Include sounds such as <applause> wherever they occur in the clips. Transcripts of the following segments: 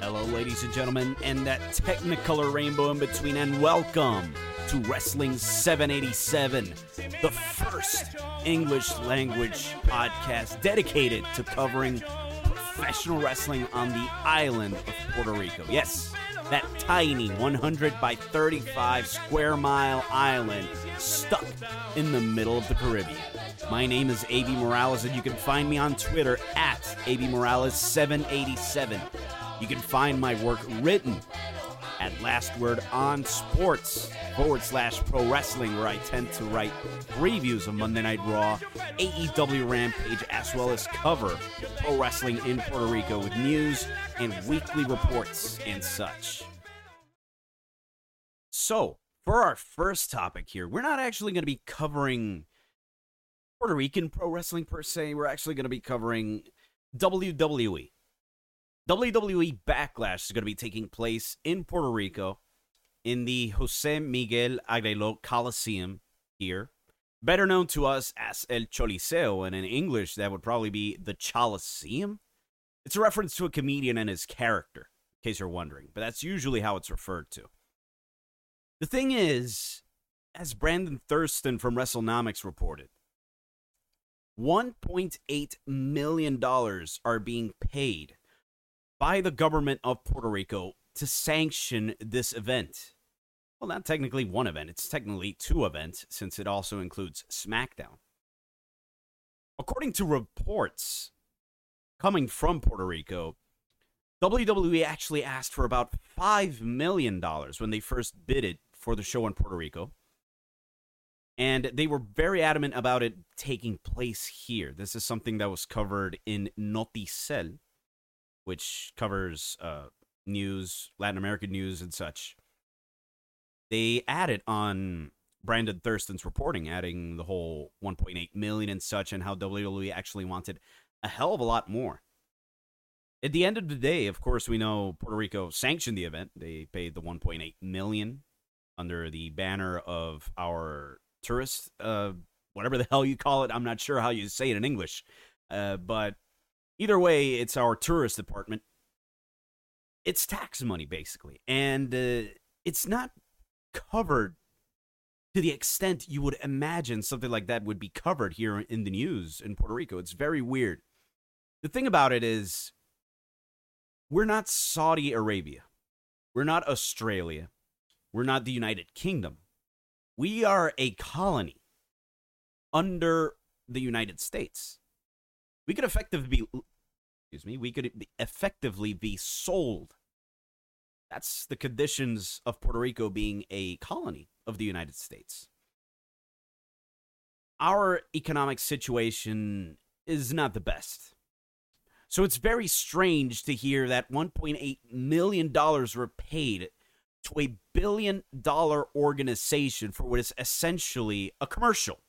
Hello, ladies and gentlemen, and that technicolor rainbow in between, and welcome to Wrestling 787, the first English language podcast dedicated to covering professional wrestling on the island of Puerto Rico. Yes, that tiny 100 by 35 square mile island stuck in the middle of the Caribbean. My name is AB Morales, and you can find me on Twitter at AB Morales787. You can find my work written at Last Word on Sports forward slash pro wrestling, where I tend to write reviews of Monday Night Raw, AEW Rampage, as well as cover pro wrestling in Puerto Rico with news and weekly reports and such. So, for our first topic here, we're not actually going to be covering Puerto Rican pro wrestling per se. We're actually going to be covering WWE. WWE Backlash is going to be taking place in Puerto Rico in the Jose Miguel Agrelot Coliseum here, better known to us as El Choliseo, and in English that would probably be the Coliseum. It's a reference to a comedian and his character, in case you're wondering, but that's usually how it's referred to. The thing is, as Brandon Thurston from WrestleNomics reported, $1.8 million are being paid by the government of Puerto Rico to sanction this event. Well, not technically one event, it's technically two events since it also includes SmackDown. According to reports coming from Puerto Rico, WWE actually asked for about $5 million when they first bid it for the show in Puerto Rico. And they were very adamant about it taking place here. This is something that was covered in Noticel, which covers uh, news, Latin American news, and such. They added on Brandon Thurston's reporting, adding the whole 1.8 million and such, and how WWE actually wanted a hell of a lot more. At the end of the day, of course, we know Puerto Rico sanctioned the event. They paid the 1.8 million under the banner of our tourist, uh, whatever the hell you call it. I'm not sure how you say it in English, uh, but either way, it's our tourist department. It's tax money basically, and uh, it's not covered to the extent you would imagine something like that would be covered here in the news in Puerto Rico. It's very weird. The thing about it is, we're not Saudi Arabia, we're not Australia, we're not the United Kingdom. We are a colony under the United States. We could effectively be, excuse me, we could effectively be sold. That's the conditions of Puerto Rico being a colony of the United States. Our economic situation is not the best. So it's very strange to hear that $1.8 million were paid to a billion dollar organization for what is essentially a commercial.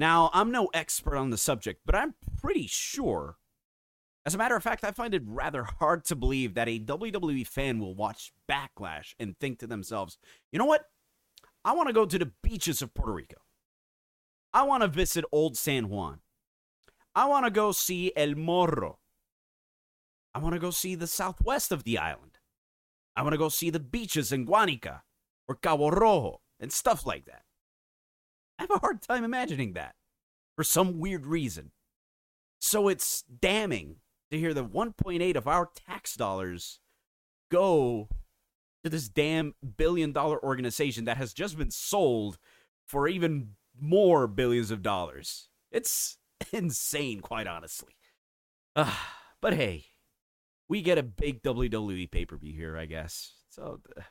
Now, I'm no expert on the subject, but I'm pretty sure. As a matter of fact, I find it rather hard to believe that a WWE fan will watch Backlash and think to themselves, you know what? I want to go to the beaches of Puerto Rico. I want to visit Old San Juan. I want to go see El Morro. I want to go see the southwest of the island. I want to go see the beaches in Guanica or Cabo Rojo and stuff like that. I have a hard time imagining that for some weird reason. So it's damning to hear that 1.8 of our tax dollars go to this damn billion dollar organization that has just been sold for even more billions of dollars. It's <laughs> insane, quite honestly. Uh, but hey, we get a big WWE pay per view here, I guess. So, uh,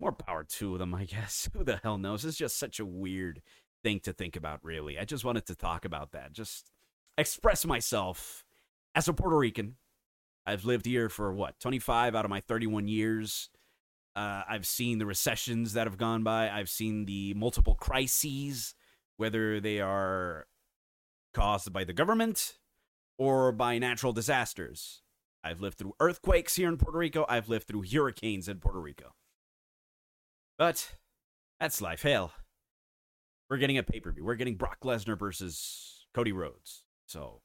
more power to them, I guess. <laughs> Who the hell knows? It's just such a weird thing to think about, really. I just wanted to talk about that. Just express myself as a Puerto Rican. I've lived here for what, 25 out of my 31 years. Uh, I've seen the recessions that have gone by. I've seen the multiple crises, whether they are caused by the government or by natural disasters. I've lived through earthquakes here in Puerto Rico. I've lived through hurricanes in Puerto Rico. But that's life. Hell, we're getting a pay per view. We're getting Brock Lesnar versus Cody Rhodes. So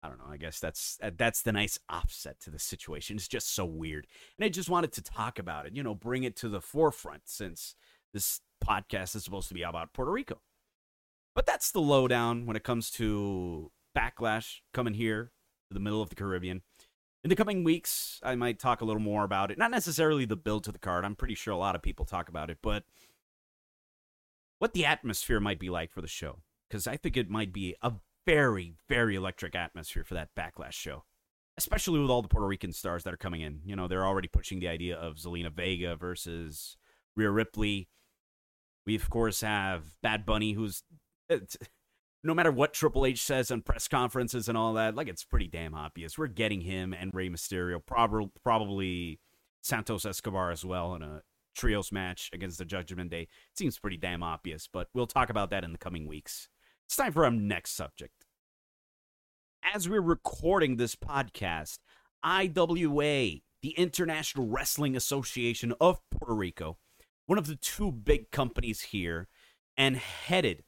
I don't know. I guess that's that's the nice offset to the situation. It's just so weird, and I just wanted to talk about it. You know, bring it to the forefront since this podcast is supposed to be about Puerto Rico. But that's the lowdown when it comes to backlash coming here to the middle of the Caribbean. In the coming weeks, I might talk a little more about it. Not necessarily the build to the card. I'm pretty sure a lot of people talk about it, but what the atmosphere might be like for the show. Because I think it might be a very, very electric atmosphere for that backlash show, especially with all the Puerto Rican stars that are coming in. You know, they're already pushing the idea of Zelina Vega versus Rhea Ripley. We, of course, have Bad Bunny, who's. No matter what Triple H says on press conferences and all that, like it's pretty damn obvious. We're getting him and Rey Mysterio, prob- probably Santos Escobar as well in a trios match against the Judgment Day. It seems pretty damn obvious, but we'll talk about that in the coming weeks. It's time for our next subject. As we're recording this podcast, IWA, the International Wrestling Association of Puerto Rico, one of the two big companies here, and headed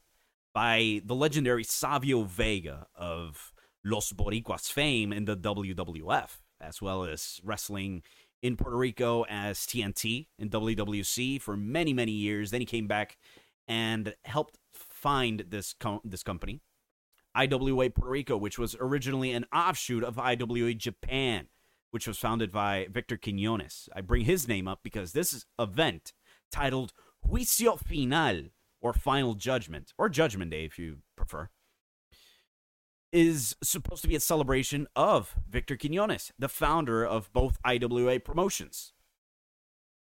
by the legendary Savio Vega of Los Boricuas fame in the WWF, as well as wrestling in Puerto Rico as TNT in WWC for many, many years. Then he came back and helped find this com- this company, IWA Puerto Rico, which was originally an offshoot of IWA Japan, which was founded by Victor Quinones. I bring his name up because this event titled Juicio Final, or Final Judgment, or Judgment Day if you prefer, is supposed to be a celebration of Victor Quinones, the founder of both IWA promotions.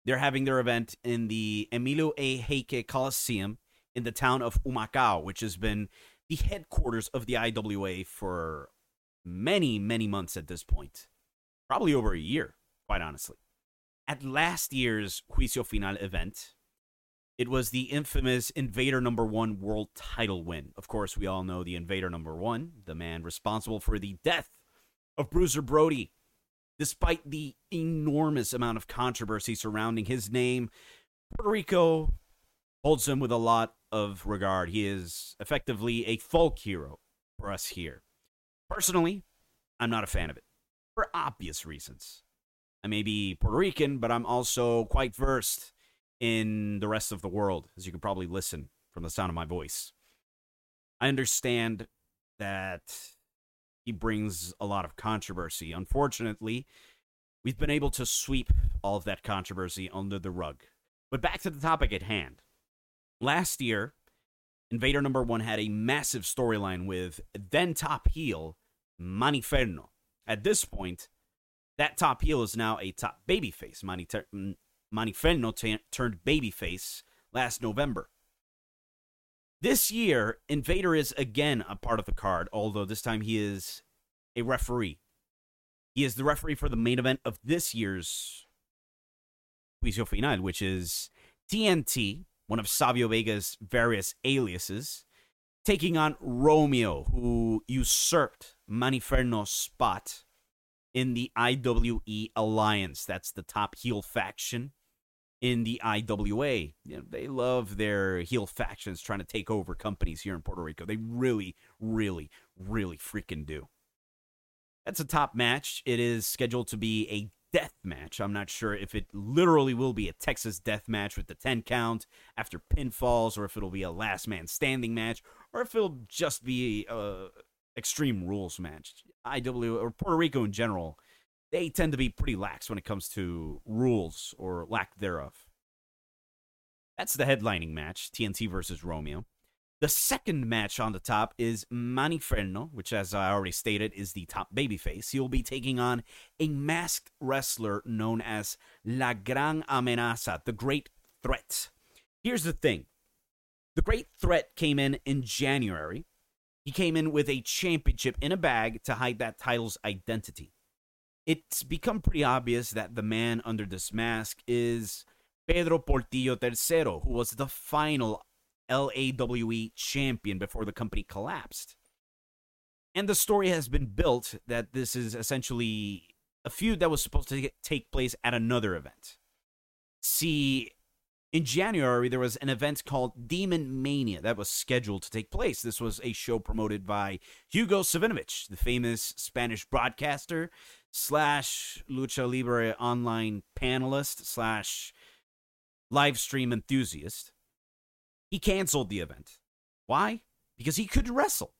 They're having their event in the Emilio A. Huyke Coliseum in the town of Humacao, which has been the headquarters of the IWA for many, many months at this point. Probably over a year, quite honestly. At last year's Juicio Final event, it was the infamous Invader number one world title win. Of course, we all know the Invader number one, the man responsible for the death of Bruiser Brody. Despite the enormous amount of controversy surrounding his name, Puerto Rico holds him with a lot of regard. He is effectively a folk hero for us here. Personally, I'm not a fan of it for obvious reasons. I may be Puerto Rican, but I'm also quite versed in the rest of the world, as you can probably listen from the sound of my voice. I understand that he brings a lot of controversy. Unfortunately, we've been able to sweep all of that controversy under the rug. But back to the topic at hand. Last year, Invader number one had a massive storyline with then top heel Manny Ferno. At this point, that top heel is now a top babyface. Manny, Ferno t- turned babyface last November. This year, Invader is again a part of the card, although this time he is a referee. He is the referee for the main event of this year's Juicio Final, which is TNT, one of Savio Vega's various aliases, taking on Romeo, who usurped Maniferno's spot in the IWE Alliance. That's the top heel faction in the IWA. You know, they love their heel factions trying to take over companies here in Puerto Rico. They really, really, really freaking do. That's a top match. It is scheduled to be a death match. I'm not sure if it literally will be a Texas death match with the 10 count after pinfalls, or if it'll be a last man standing match, or if it'll just be a extreme rules match. IW or Puerto Rico in general, they tend to be pretty lax when it comes to rules or lack thereof. That's the headlining match, TNT versus Romeo. The second match on the top is Maniferno, which, as I already stated, is the top babyface. He'll be taking on a masked wrestler known as La Gran Amenaza, the Great Threat. Here's the thing the Great Threat came in in January. He came in with a championship in a bag to hide that title's identity. It's become pretty obvious that the man under this mask is Pedro Portillo III, who was the final LAWE champion before the company collapsed. And the story has been built that this is essentially a feud that was supposed to take place at another event. See, in January, there was an event called Demon Mania that was scheduled to take place. This was a show promoted by Hugo Savinovich, the famous Spanish broadcaster slash lucha libre online panelist slash live stream enthusiast. He canceled the event. Why? Because he couldn't wrestle.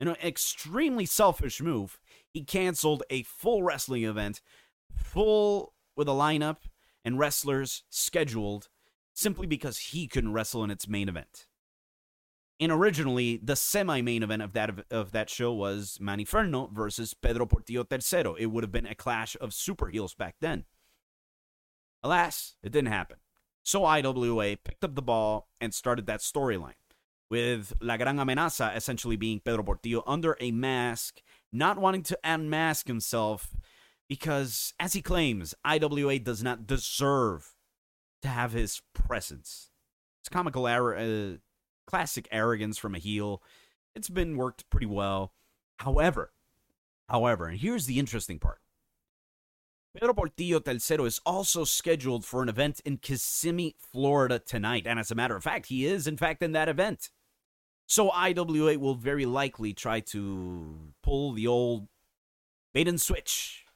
In an extremely selfish move, he canceled a full wrestling event, full with a lineup and wrestlers scheduled simply because he couldn't wrestle in its main event. And originally, the semi-main event of that of that show was Maniferno versus Pedro Portillo Tercero. It would have been a clash of super heels back then. Alas, it didn't happen. So IWA picked up the ball and started that storyline, with La Gran Amenaza essentially being Pedro Portillo under a mask, not wanting to unmask himself because, as he claims, IWA does not deserve to have his presence. It's comical error, uh, classic arrogance from a heel. It's been worked pretty well. However, however, and here's the interesting part. Pedro Portillo Tercero is also scheduled for an event in Kissimmee, Florida tonight. And as a matter of fact, he is, in fact, in that event. So IWA will very likely try to pull the old bait and switch,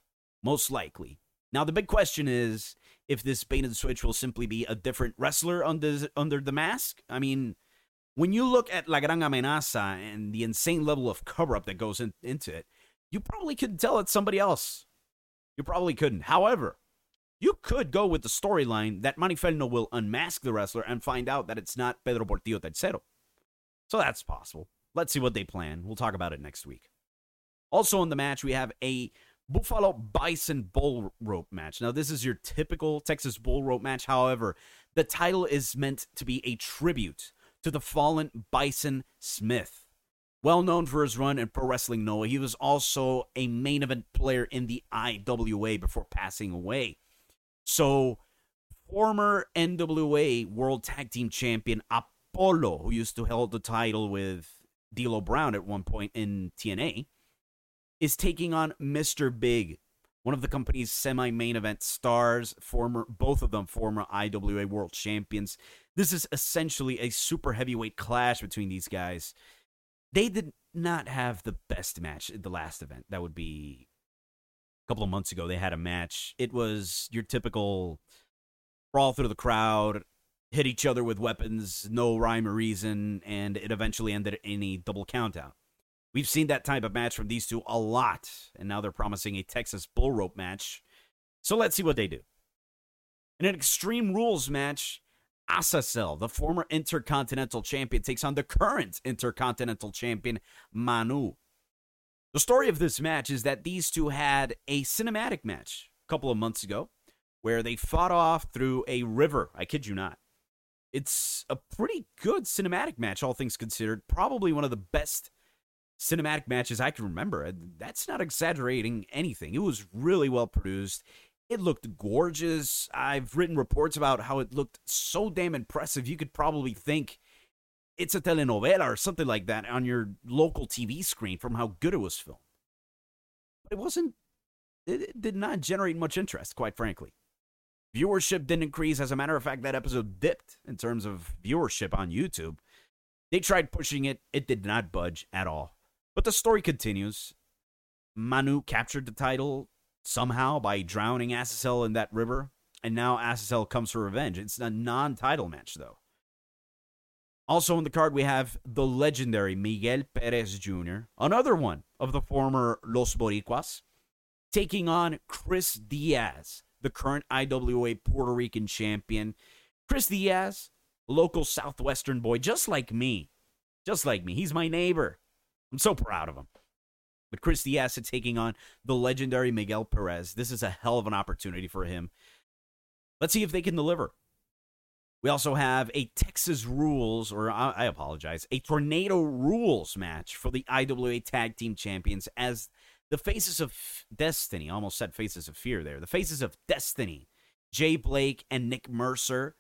most likely. Now, the big question is if this bait and switch will simply be a different wrestler under, under the mask. I mean, when you look at La Gran Amenaza and the insane level of cover up that goes in, into it, you probably couldn't tell it's somebody else. You probably couldn't. However, you could go with the storyline that Maniferno will unmask the wrestler and find out that it's not Pedro Portillo Tercero. So that's possible. Let's see what they plan. We'll talk about it next week. Also in the match, we have a Buffalo Bison Bull Rope match. Now, this is your typical Texas Bull Rope match. However, the title is meant to be a tribute to the fallen Bison Smith. Well known for his run in Pro Wrestling Noah, he was also a main event player in the IWA before passing away. So, former NWA World Tag Team Champion Apollo, who used to hold the title with D'Lo Brown at one point in TNA, is taking on Mr. Big, one of the company's semi-main event stars, former both of them former IWA World Champions. This is essentially a super heavyweight clash between these guys they did not have the best match at the last event. That would be a couple of months ago. They had a match. It was your typical brawl through the crowd, hit each other with weapons, no rhyme or reason, and it eventually ended in a double countout. We've seen that type of match from these two a lot, and now they're promising a Texas bull rope match. So let's see what they do. In an Extreme Rules match, Azazel, the former Intercontinental Champion, takes on the current Intercontinental Champion, Manu. The story of this match is that these two had a cinematic match a couple of months ago where they fought off through a river. I kid you not. It's a pretty good cinematic match, all things considered. Probably one of the best cinematic matches I can remember. That's not exaggerating anything. It was really well produced. It looked gorgeous. I've written reports about how it looked so damn impressive. You could probably think it's a telenovela or something like that on your local TV screen from how good it was filmed. But it wasn't, it did not generate much interest, quite frankly. Viewership didn't increase. As a matter of fact, that episode dipped in terms of viewership on YouTube. They tried pushing it, it did not budge at all. But the story continues. Manu captured the title somehow by drowning Azazel in that river, and now Azazel comes for revenge. It's a non title match, though. Also on the card, we have the legendary Miguel Perez Jr., another one of the former Los Boricuas, taking on Chris Diaz, the current IWA Puerto Rican champion. Chris Diaz, local Southwestern boy, just like me. Just like me. He's my neighbor. I'm so proud of him. But Chris Diaz taking on the legendary Miguel Perez. This is a hell of an opportunity for him. Let's see if they can deliver. We also have a Texas Rules, or I apologize, a Tornado Rules match for the IWA Tag Team Champions as the Faces of Destiny, almost said Faces of Fear there, the Faces of Destiny, Jay Blake and Nick Mercer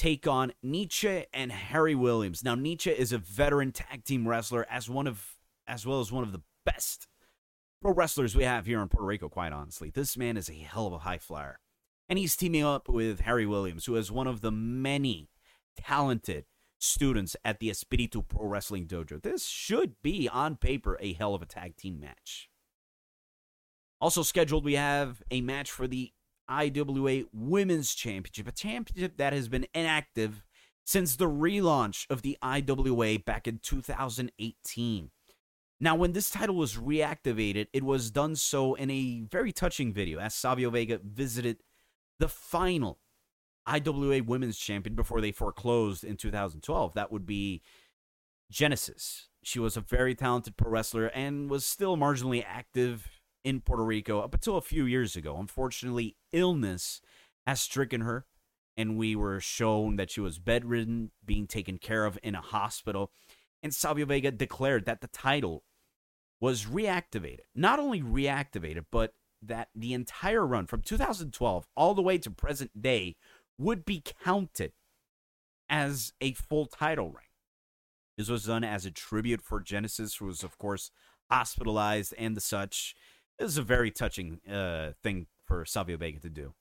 take on Nietzsche and Harry Williams. Now, Nietzsche is a veteran tag team wrestler as one of as well as one of the best pro wrestlers we have here in Puerto Rico, quite honestly. This man is a hell of a high flyer. And he's teaming up with Harry Williams, who is one of the many talented students at the Espiritu Pro Wrestling Dojo. This should be, on paper, a hell of a tag team match. Also scheduled, we have a match for the IWA Women's Championship, a championship that has been inactive since the relaunch of the IWA back in 2018. Now, when this title was reactivated, it was done so in a very touching video as Savio Vega visited the final IWA Women's Champion before they foreclosed in 2012. That would be Genesis. She was a very talented pro wrestler and was still marginally active in Puerto Rico up until a few years ago. Unfortunately, illness has stricken her, and we were shown that she was bedridden, being taken care of in a hospital. And Savio Vega declared that the title was reactivated. Not only reactivated, but that the entire run from 2012 all the way to present day would be counted as a full title reign. This was done as a tribute for Genesis, who was, of course, hospitalized and the such. This is a very touching uh, thing for Savio Vega to do.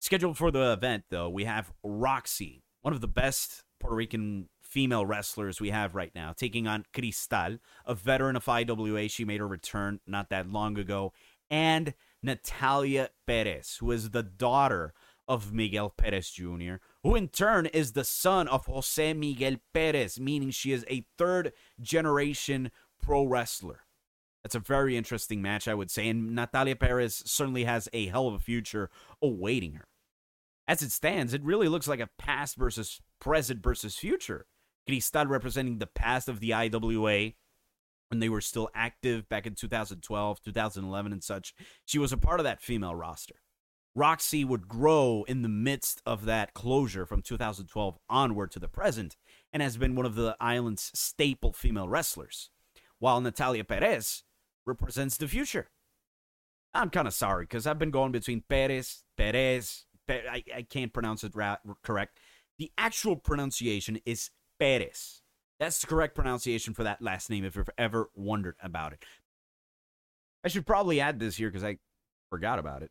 Scheduled for the event, though, we have Roxy, one of the best Puerto Rican female wrestlers we have right now, taking on Cristal, a veteran of IWA. She made her return not that long ago. And Natalia Perez, who is the daughter of Miguel Perez Jr., who in turn is the son of Jose Miguel Perez, meaning she is a third generation pro wrestler. That's a very interesting match, I would say. And Natalia Perez certainly has a hell of a future awaiting her. As it stands, it really looks like a past versus present versus future. Cristal representing the past of the IWA when they were still active back in 2012, 2011, and such. She was a part of that female roster. Roxy would grow in the midst of that closure from 2012 onward to the present and has been one of the island's staple female wrestlers, while Natalia Perez represents the future. I'm kind of sorry because I've been going between Perez, Perez, Perez I, I can't pronounce it ra- correct. The actual pronunciation is Perez. That's the correct pronunciation for that last name if you've ever wondered about it. I should probably add this here because I forgot about it.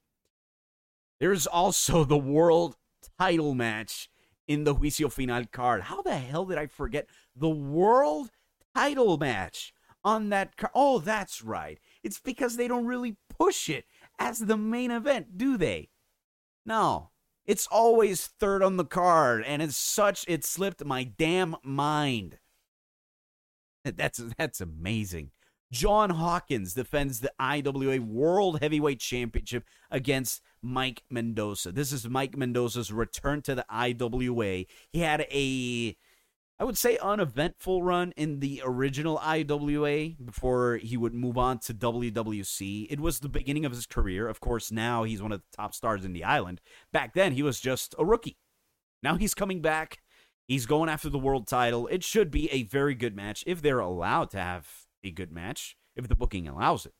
There's also <laughs> the world title match in the Juicio Final card. How the hell did I forget the world title match? On that car. Oh, that's right. It's because they don't really push it as the main event, do they? No. It's always third on the card, and as such, it slipped my damn mind. <laughs> That's that's amazing. John Hawkins defends the IWA World Heavyweight Championship against Mike Mendoza. This is Mike Mendoza's return to the IWA. He had a I would say uneventful run in the original IWA before he would move on to WWC. It was the beginning of his career. Of course, now he's one of the top stars in the island. Back then, he was just a rookie. Now he's coming back. He's going after the world title. It should be a very good match if they're allowed to have a good match, if the booking allows it.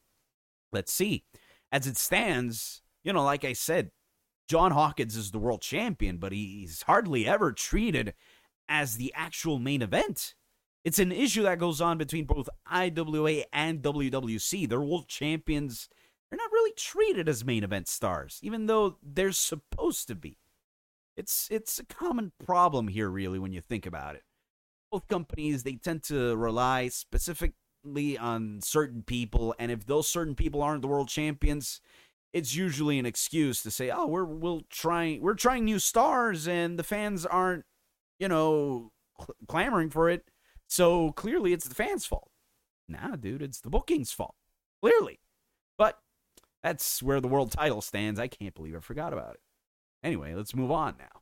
Let's see. As it stands, you know, like I said, John Hawkins is the world champion, but he's hardly ever treated as the actual main event. It's an issue that goes on between both IWA and WWC. They're world champions. They're not really treated as main event stars, even though they're supposed to be. It's it's a common problem here, really, when you think about it. Both companies they tend to rely specifically on certain people, and if those certain people aren't the world champions, it's usually an excuse to say, "Oh, we're we'll try we're trying new stars, and the fans aren't, you know, cl- clamoring for it." So clearly, it's the fans' fault. Nah, dude, it's the booking's fault. Clearly, but that's where the world title stands. I can't believe I forgot about it. Anyway, let's move on now.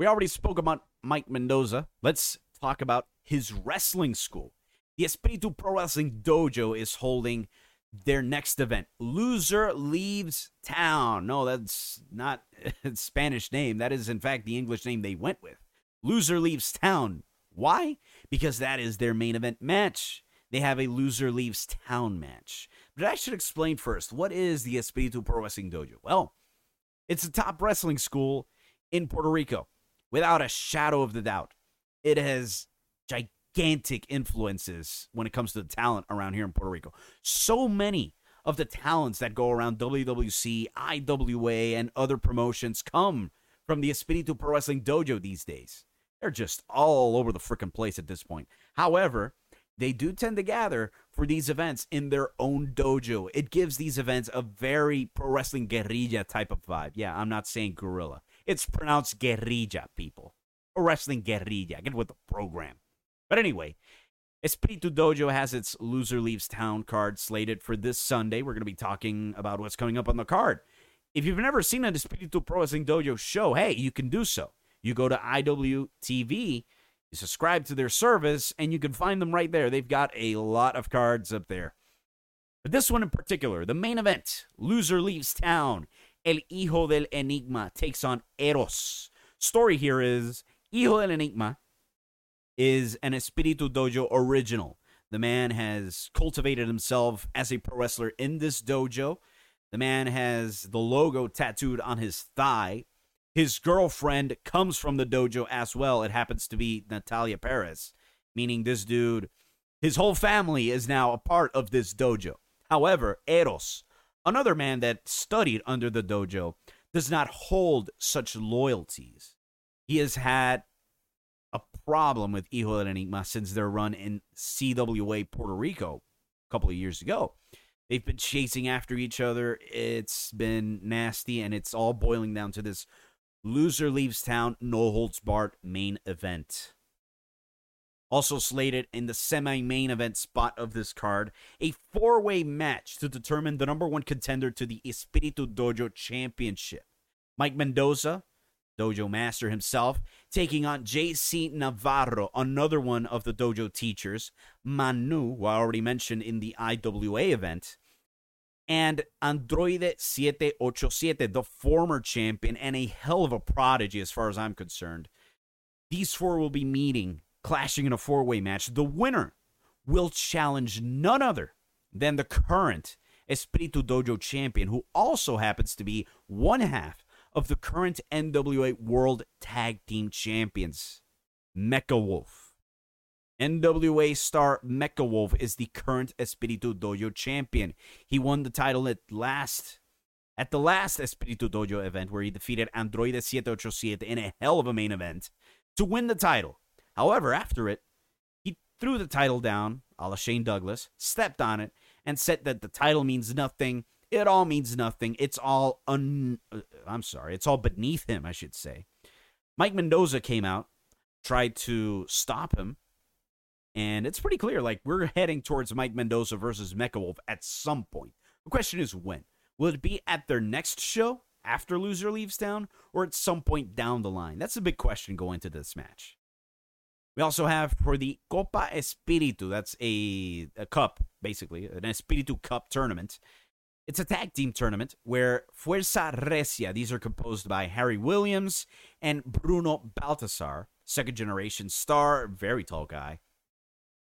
We already spoke about Mike Mendoza. Let's talk about his wrestling school. The Espiritu Pro Wrestling Dojo is holding their next event. Loser leaves town. No, that's not a Spanish name. That is, in fact, the English name they went with. Loser leaves town. Why? Because that is their main event match. They have a loser leaves town match. But I should explain first what is the Espiritu Pro Wrestling Dojo? Well, it's a top wrestling school in Puerto Rico without a shadow of the doubt. It has gigantic influences when it comes to the talent around here in Puerto Rico. So many of the talents that go around WWC, IWA, and other promotions come from the Espiritu Pro Wrestling Dojo these days. They're just all over the freaking place at this point. However, they do tend to gather for these events in their own dojo. It gives these events a very pro wrestling guerrilla type of vibe. Yeah, I'm not saying guerrilla. It's pronounced guerrilla, people. Wrestling guerrilla. Get with the program. But anyway, Espiritu Dojo has its Loser Leaves Town card slated for this Sunday. We're going to be talking about what's coming up on the card. If you've never seen an Espiritu Pro Wrestling Dojo show, hey, you can do so. You go to IWTV you subscribe to their service, and you can find them right there. They've got a lot of cards up there. But this one in particular, the main event loser leaves town. El Hijo del Enigma takes on Eros. Story here is Hijo del Enigma is an Espiritu Dojo original. The man has cultivated himself as a pro wrestler in this dojo. The man has the logo tattooed on his thigh. His girlfriend comes from the dojo as well. It happens to be Natalia Perez, meaning this dude, his whole family is now a part of this dojo. However, Eros, another man that studied under the dojo, does not hold such loyalties. He has had a problem with Hijo del Enigma since their run in CWA Puerto Rico a couple of years ago. They've been chasing after each other. It's been nasty, and it's all boiling down to this Loser leaves town, no holds barred main event. Also slated in the semi main event spot of this card, a four way match to determine the number one contender to the Espiritu Dojo Championship. Mike Mendoza, Dojo Master himself, taking on JC Navarro, another one of the Dojo teachers. Manu, who I already mentioned in the IWA event, and Android 787, the former champion and a hell of a prodigy as far as I'm concerned. These four will be meeting, clashing in a four way match. The winner will challenge none other than the current Espiritu Dojo champion, who also happens to be one half of the current NWA World Tag Team Champions, Mecha Wolf. NWA star Mecha Wolf is the current Espiritu Dojo champion. He won the title at last at the last Espiritu Dojo event where he defeated Android 787 in a hell of a main event to win the title. However, after it, he threw the title down, a la Shane Douglas, stepped on it, and said that the title means nothing. It all means nothing. It's all un. Uh, I'm sorry. It's all beneath him, I should say. Mike Mendoza came out, tried to stop him, and it's pretty clear. Like we're heading towards Mike Mendoza versus Mecha Wolf at some point. The question is when. Will it be at their next show after loser leaves town, or at some point down the line? That's a big question going into this match. We also have for the Copa Espiritu, that's a, a cup, basically, an Espiritu Cup tournament. It's a tag team tournament where Fuerza Recia, these are composed by Harry Williams and Bruno Baltasar, second generation star, very tall guy,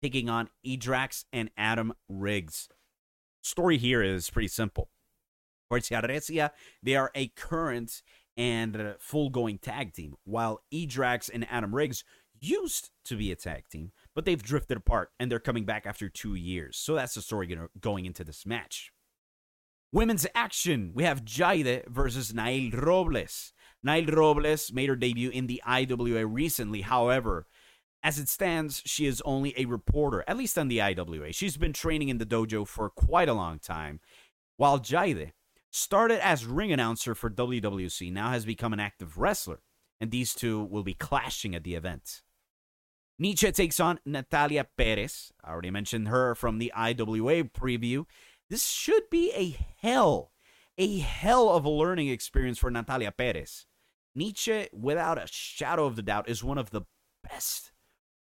taking on Edrax and Adam Riggs. Story here is pretty simple. Fuerza Recia, they are a current and full going tag team, while Edrax and Adam Riggs used to be a tag team, but they've drifted apart and they're coming back after two years. So that's the story going into this match. Women's action. We have Jaide versus Nail Robles. Nail Robles made her debut in the IWA recently. However, as it stands, she is only a reporter, at least on the IWA. She's been training in the dojo for quite a long time. While Jaide started as ring announcer for WWC, now has become an active wrestler, and these two will be clashing at the event. Nietzsche takes on Natalia Perez. I already mentioned her from the IWA preview. This should be a hell, a hell of a learning experience for Natalia Perez. Nietzsche, without a shadow of the doubt, is one of the best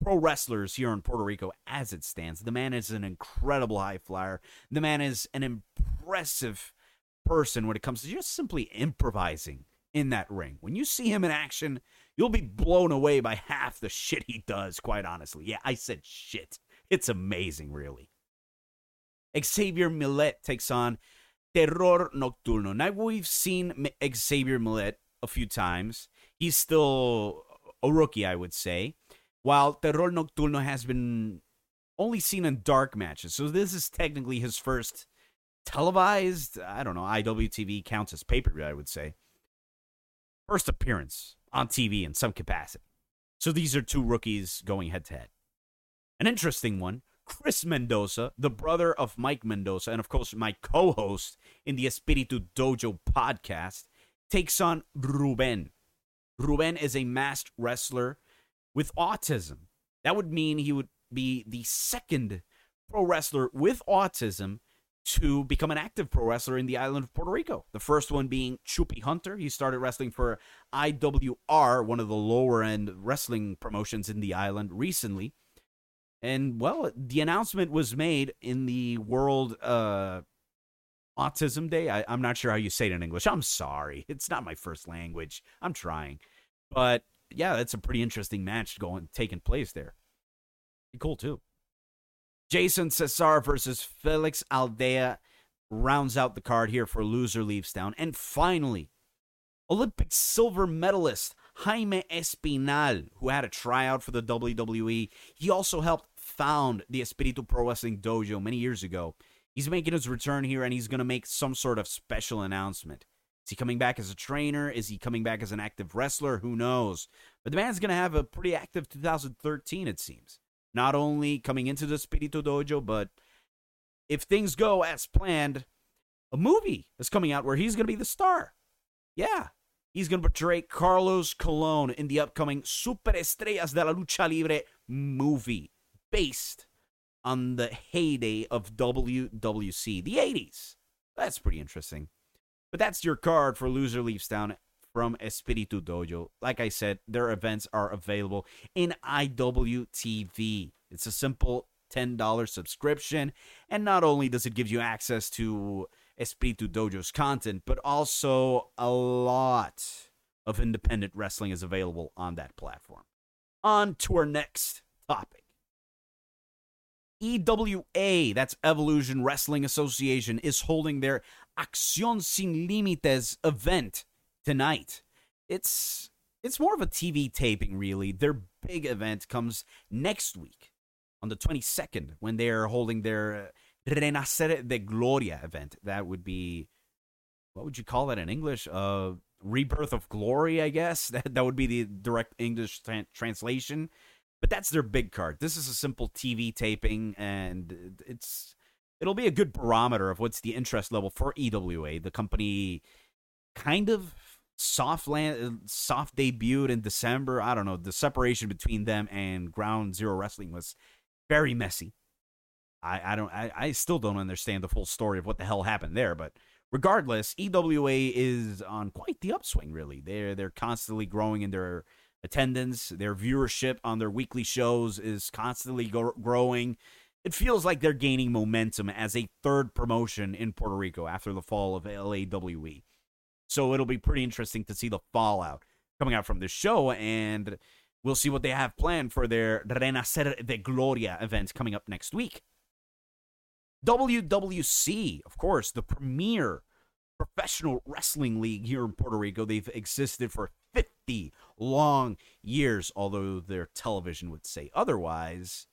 pro wrestlers here in Puerto Rico as it stands. The man is an incredible high flyer. The man is an impressive person when it comes to just simply improvising in that ring. When you see him in action, you'll be blown away by half the shit he does, quite honestly. Yeah, I said shit. It's amazing, really. Xavier Millet takes on Terror Nocturno. Now, we've seen Xavier Millet a few times. He's still a rookie, I would say, while Terror Nocturno has been only seen in dark matches. So this is technically his first televised, I don't know, IWTV counts as pay per view, I would say. First appearance on TV in some capacity. So these are two rookies going head to head. An interesting one Chris Mendoza, the brother of Mike Mendoza, and of course my co host in the Espiritu Dojo podcast, takes on Ruben. Ruben is a masked wrestler with autism. That would mean he would be the second pro wrestler with autism to become an active pro wrestler in the island of Puerto Rico. The first one being Chupi Hunter. He started wrestling for IWR, one of the lower end wrestling promotions in the island recently. And well, the announcement was made in the World uh, Autism Day. I, I'm not sure how you say it in English. I'm sorry. <laughs> It's not my first language. I'm trying. But yeah, that's a pretty interesting match going taking place there. Cool too. Jason Cesar versus Felix Aldea rounds out the card here for Loser Leaves Town. And finally, Olympic silver medalist Jaime Espinal, who had a tryout for the WWE. He also helped found the Espiritu Pro Wrestling Dojo many years ago. He's making his return here and he's going to make some sort of special announcement. Is he coming back as a trainer? Is he coming back as an active wrestler? Who knows? But the man's going to have a pretty active 2013, it seems not only coming into the Espiritu Dojo, but if things go as planned, a movie is coming out where he's going to be the star. Yeah, he's going to portray Carlos Colon in the upcoming Super Estrellas de la Lucha Libre movie based on the heyday of WWC, the 80s. That's pretty interesting. But that's your card for Loser Leaves Town from Espiritu Dojo. Like I said, their events are available in IWTV. It's a simple $10 subscription. And not only does it give you access to Espiritu Dojo's content, but also a lot of independent wrestling is available on that platform. On to our next topic. EWA, that's Evolution Wrestling Association, is holding their Acción Sin Límites event tonight. It's it's more of a TV taping, really. Their big event comes next week on the 22nd when they're holding their Renacer de Gloria event. That would be, what would you call that in English? Uh, rebirth of glory, I guess. <laughs> That, that would be the direct English tra- translation. But that's their big card. This is a simple TV taping, and it's it'll be a good barometer of what's the interest level for EWA. The company kind of soft land uh, soft debuted in December. I don't know. The separation between them and Ground Zero Wrestling was very messy. I, I don't I, I still don't understand the full story of what the hell happened there, but regardless, EWA is on quite the upswing, really. They're they're constantly growing in their attendance, their viewership on their weekly shows is constantly growing. It feels like they're gaining momentum as a third promotion in Puerto Rico after the fall of LAWE. So it'll be pretty interesting to see the fallout coming out from this show, and we'll see what they have planned for their Renacer de Gloria event coming up next week. WWC, of course, the premier professional wrestling league here in Puerto Rico. They've existed for 50 long years, although their television would say otherwise.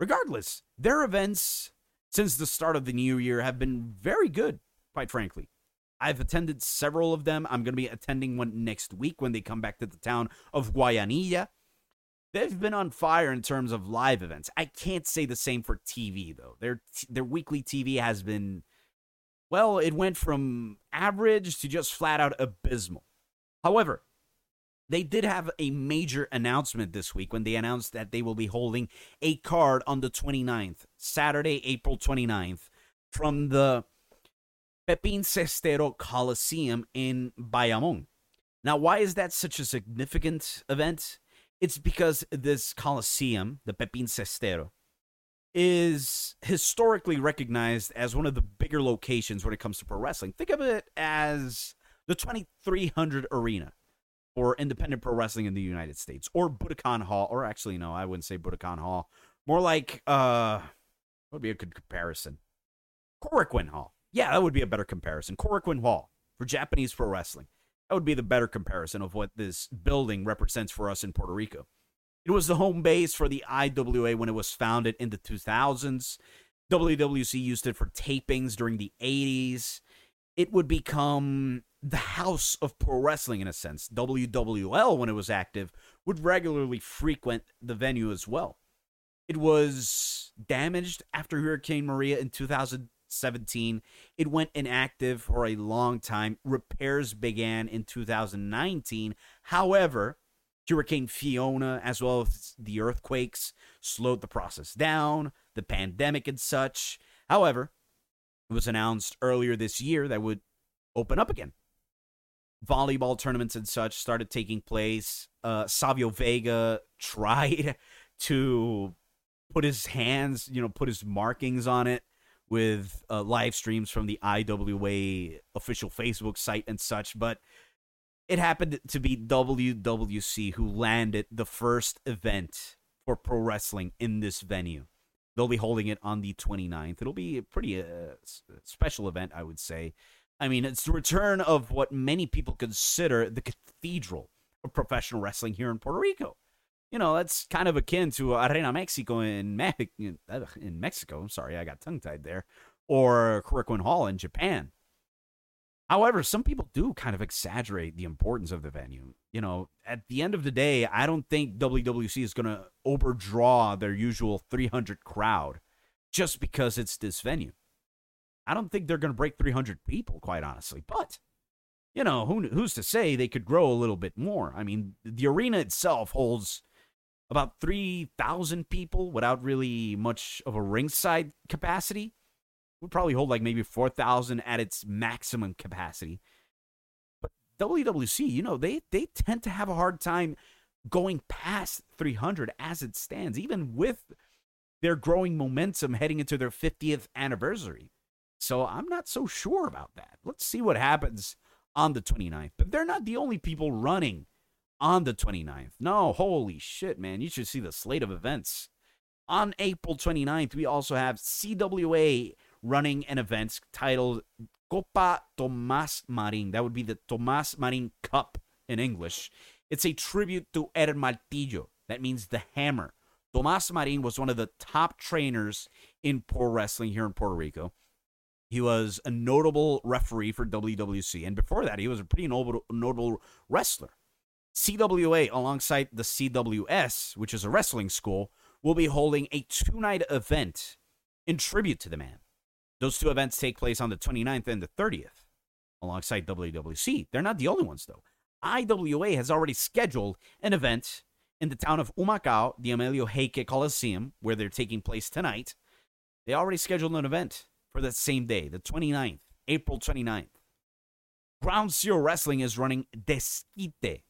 Regardless, their events since the start of the new year have been very good, quite frankly. I've attended several of them. I'm going to be attending one next week when they come back to the town of Guayanilla. They've been on fire in terms of live events. I can't say the same for TV though. Their their weekly TV has been well, it went from average to just flat out abysmal. However, they did have a major announcement this week when they announced that they will be holding a card on the 29th, Saturday, April 29th, from the Pepin Cestero Coliseum in Bayamon. Now, why is that such a significant event? It's because this Coliseum, the Pepin Cestero, is historically recognized as one of the bigger locations when it comes to pro wrestling. Think of it as the 2300 Arena for independent pro wrestling in the United States, or Budokan Hall, or actually, no, I wouldn't say Budokan Hall. More like, uh, what would be a good comparison? Korakuen Hall. Yeah, that would be a better comparison. Korakuen Hall for Japanese pro wrestling. That would be the better comparison of what this building represents for us in Puerto Rico. It was the home base for the IWA when it was founded in the 2000s. WWC used it for tapings during the 80s. It would become the house of pro wrestling in a sense. WWL, when it was active, would regularly frequent the venue as well. It was damaged after Hurricane Maria in 2017. It went inactive for a long time. Repairs began in 2019. However, Hurricane Fiona, as well as the earthquakes, slowed the process down, the pandemic and such. However, it was announced earlier this year that would open up again. Volleyball tournaments and such started taking place. Uh, Savio Vega tried <laughs> to put his hands, you know, put his markings on it with uh, live streams from the IWA official Facebook site and such, but it happened to be WWC who landed the first event for pro wrestling in this venue. They'll be holding it on the 29th. It'll be a pretty uh, special event, I would say. I mean, it's the return of what many people consider the cathedral of professional wrestling here in Puerto Rico. You know, that's kind of akin to Arena Mexico in, Me- in Mexico. I'm sorry, I got tongue tied there. Or Korakuen Hall in Japan. However, some people do kind of exaggerate the importance of the venue. You know, at the end of the day, I don't think WWC is going to overdraw their usual 300 crowd just because it's this venue. I don't think they're going to break 300 people, quite honestly. But, you know, who, who's to say they could grow a little bit more? I mean, the arena itself holds about 3,000 people without really much of a ringside capacity would probably hold like maybe 4,000 at its maximum capacity. But WWC, you know, they, they tend to have a hard time going past 300 as it stands, even with their growing momentum heading into their 50th anniversary. So I'm not so sure about that. Let's see what happens on the 29th. But they're not the only people running on the 29th. No, holy shit, man. You should see the slate of events. On April 29th, we also have CWA running an event titled Copa Tomas Marin. That would be the Tomas Marin Cup in English. It's a tribute to El Martillo. That means the hammer Tomas Marin was one of the top trainers in pro wrestling here in Puerto Rico. He was a notable referee for WWC, and before that, he was a pretty notable, notable wrestler. CWA, alongside the CWS, which is a wrestling school, will be holding a two night event in tribute to the man. Those two events take place on the 29th and the 30th, alongside WWC. They're not the only ones, though. IWA has already scheduled an event in the town of Humacao, the Emilio Huyke Coliseum, where they're taking place tonight. They already scheduled an event for that same day, the 29th, April 29th. Ground Zero Wrestling is running Desquite,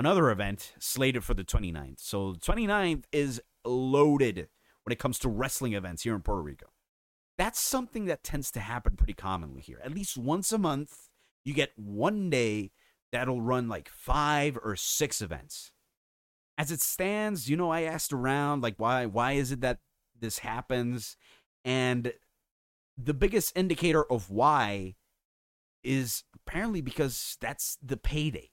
another event slated for the 29th. So the 29th is loaded when it comes to wrestling events here in Puerto Rico. That's something that tends to happen pretty commonly here. At least once a month, you get one day that'll run like five or six events. As it stands, you know, I asked around like why why is it that this happens? And the biggest indicator of why is apparently because that's the payday.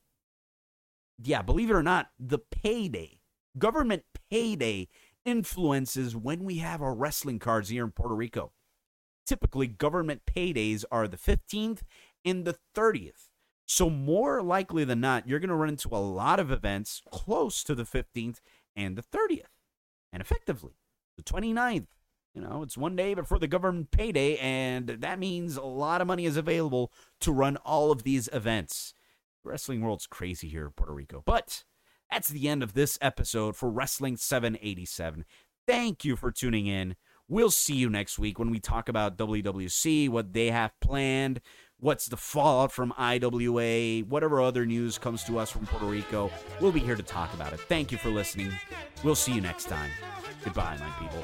Yeah, believe it or not, the payday, government payday influences when we have our wrestling cards here in Puerto Rico. Typically, government paydays are the 15th and the 30th. So, more likely than not, you're going to run into a lot of events close to the 15th and the 30th. And effectively, the 29th, you know, it's one day before the government payday, and that means a lot of money is available to run all of these events. Wrestling world's crazy here in Puerto Rico. But that's the end of this episode for Wrestling 787. Thank you for tuning in. We'll see you next week when we talk about WWC, what they have planned, what's the fallout from IWA, whatever other news comes to us from Puerto Rico. We'll be here to talk about it. Thank you for listening. We'll see you next time. Goodbye, my people.